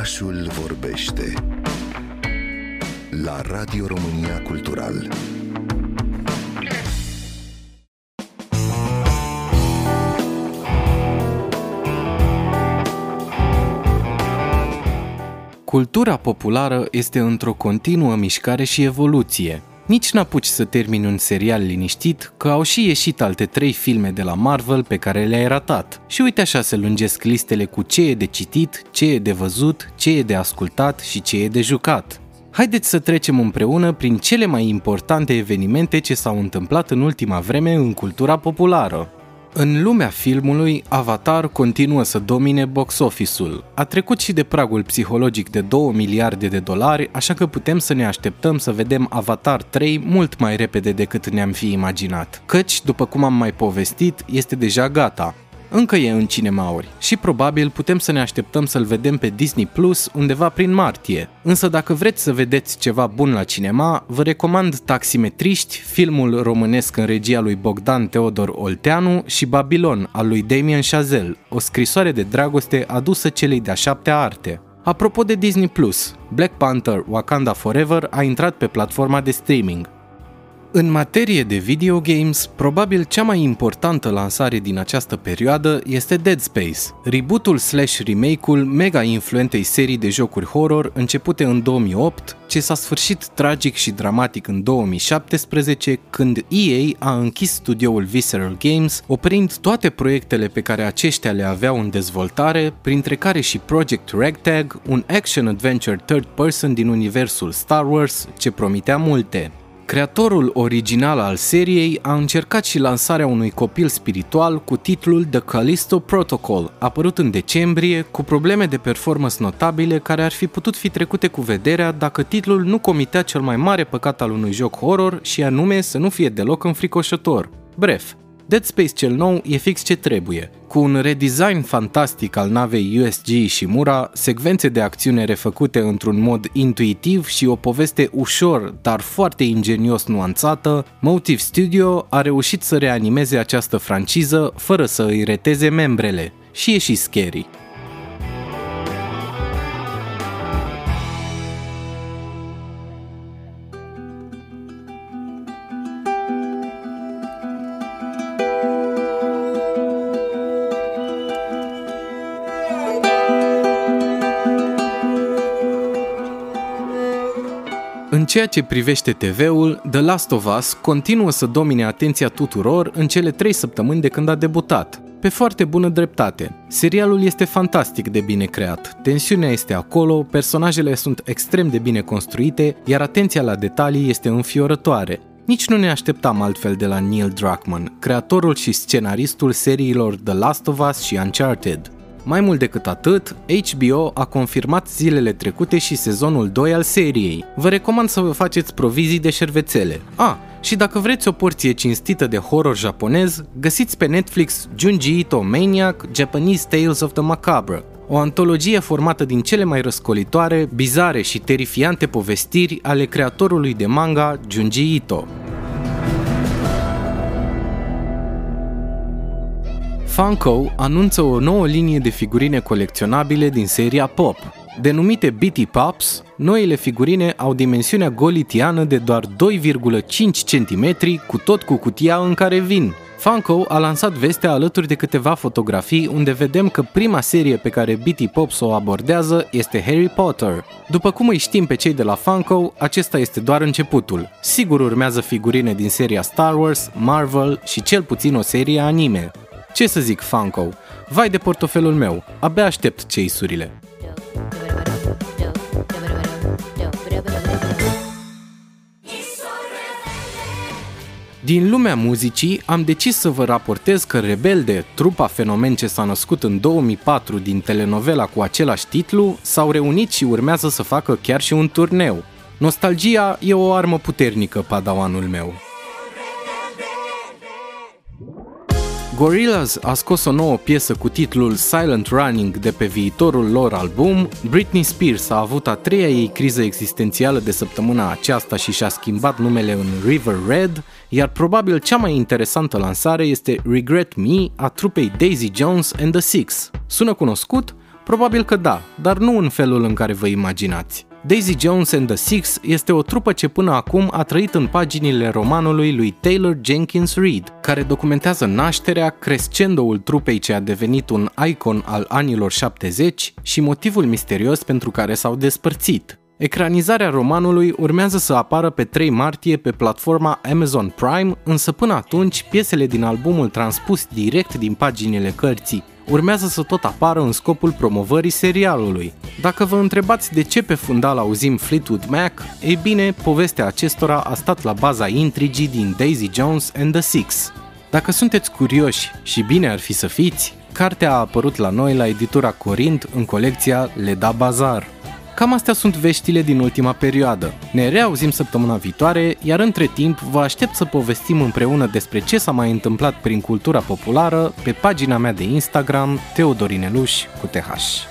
Orașul vorbește la Radio România Cultural. Cultura populară este într-o continuă mișcare și evoluție. Nici n-apuci să termini un serial liniștit, că au și ieșit alte trei filme de la Marvel pe care le-ai ratat. Și uite așa se lungesc listele cu ce e de citit, ce e de văzut, ce e de ascultat și ce e de jucat. Haideți să trecem împreună prin cele mai importante evenimente ce s-au întâmplat în ultima vreme în cultura populară. În lumea filmului, Avatar continuă să domine box office-ul. A trecut și de pragul psihologic de 2 miliarde de dolari, așa că putem să ne așteptăm să vedem Avatar 3 mult mai repede decât ne-am fi imaginat. Căci, după cum am mai povestit, este deja gata încă e în cinemauri și probabil putem să ne așteptăm să-l vedem pe Disney Plus undeva prin martie. Însă dacă vreți să vedeți ceva bun la cinema, vă recomand Taximetriști, filmul românesc în regia lui Bogdan Teodor Olteanu și Babilon al lui Damien Chazelle, o scrisoare de dragoste adusă celei de-a șaptea arte. Apropo de Disney Plus, Black Panther Wakanda Forever a intrat pe platforma de streaming. În materie de video games, probabil cea mai importantă lansare din această perioadă este Dead Space, rebootul slash remake-ul mega influentei serii de jocuri horror începute în 2008, ce s-a sfârșit tragic și dramatic în 2017 când EA a închis studioul Visceral Games, oprind toate proiectele pe care aceștia le aveau în dezvoltare, printre care și Project Ragtag, un action-adventure third person din universul Star Wars ce promitea multe. Creatorul original al seriei a încercat și lansarea unui copil spiritual cu titlul The Callisto Protocol, apărut în decembrie, cu probleme de performance notabile care ar fi putut fi trecute cu vederea dacă titlul nu comitea cel mai mare păcat al unui joc horror și anume să nu fie deloc înfricoșător. Bref, Dead Space cel nou e fix ce trebuie. Cu un redesign fantastic al navei USG și Mura, secvențe de acțiune refăcute într-un mod intuitiv și o poveste ușor, dar foarte ingenios nuanțată, Motive Studio a reușit să reanimeze această franciză fără să îi reteze membrele. Și e și scary. Ceea ce privește TV-ul, The Last of Us continuă să domine atenția tuturor în cele trei săptămâni de când a debutat. Pe foarte bună dreptate. Serialul este fantastic de bine creat, tensiunea este acolo, personajele sunt extrem de bine construite, iar atenția la detalii este înfiorătoare. Nici nu ne așteptam altfel de la Neil Druckmann, creatorul și scenaristul seriilor The Last of Us și Uncharted. Mai mult decât atât, HBO a confirmat zilele trecute și sezonul 2 al seriei. Vă recomand să vă faceți provizii de șervețele. A, și dacă vreți o porție cinstită de horror japonez, găsiți pe Netflix Junji Ito Maniac Japanese Tales of the Macabre, o antologie formată din cele mai răscolitoare, bizare și terifiante povestiri ale creatorului de manga Junji Ito. Funko anunță o nouă linie de figurine colecționabile din seria Pop. Denumite BT Pops, noile figurine au dimensiunea golitiană de doar 2,5 cm cu tot cu cutia în care vin. Funko a lansat vestea alături de câteva fotografii unde vedem că prima serie pe care BT Pops o abordează este Harry Potter. După cum îi știm pe cei de la Funko, acesta este doar începutul. Sigur urmează figurine din seria Star Wars, Marvel și cel puțin o serie anime. Ce să zic, Funko? Vai de portofelul meu, abia aștept chase-urile. Din lumea muzicii, am decis să vă raportez că Rebelde, trupa fenomen ce s-a născut în 2004 din telenovela cu același titlu, s-au reunit și urmează să facă chiar și un turneu. Nostalgia e o armă puternică, padawanul meu. Gorillaz a scos o nouă piesă cu titlul Silent Running de pe viitorul lor album, Britney Spears a avut a treia ei criză existențială de săptămâna aceasta și și-a schimbat numele în River Red, iar probabil cea mai interesantă lansare este Regret Me a trupei Daisy Jones and the Six. Sună cunoscut? Probabil că da, dar nu în felul în care vă imaginați. Daisy Jones and the Six este o trupă ce până acum a trăit în paginile romanului lui Taylor Jenkins Reid, care documentează nașterea, crescendoul trupei ce a devenit un icon al anilor 70 și motivul misterios pentru care s-au despărțit. Ecranizarea romanului urmează să apară pe 3 martie pe platforma Amazon Prime, însă până atunci piesele din albumul transpus direct din paginile cărții urmează să tot apară în scopul promovării serialului. Dacă vă întrebați de ce pe fundal auzim Fleetwood Mac, ei bine, povestea acestora a stat la baza intrigii din Daisy Jones and the Six. Dacă sunteți curioși și bine ar fi să fiți, cartea a apărut la noi la editura Corint în colecția Leda Bazar. Cam astea sunt veștile din ultima perioadă. Ne reauzim săptămâna viitoare, iar între timp vă aștept să povestim împreună despre ce s-a mai întâmplat prin cultura populară pe pagina mea de Instagram Teodorineluș cu TH.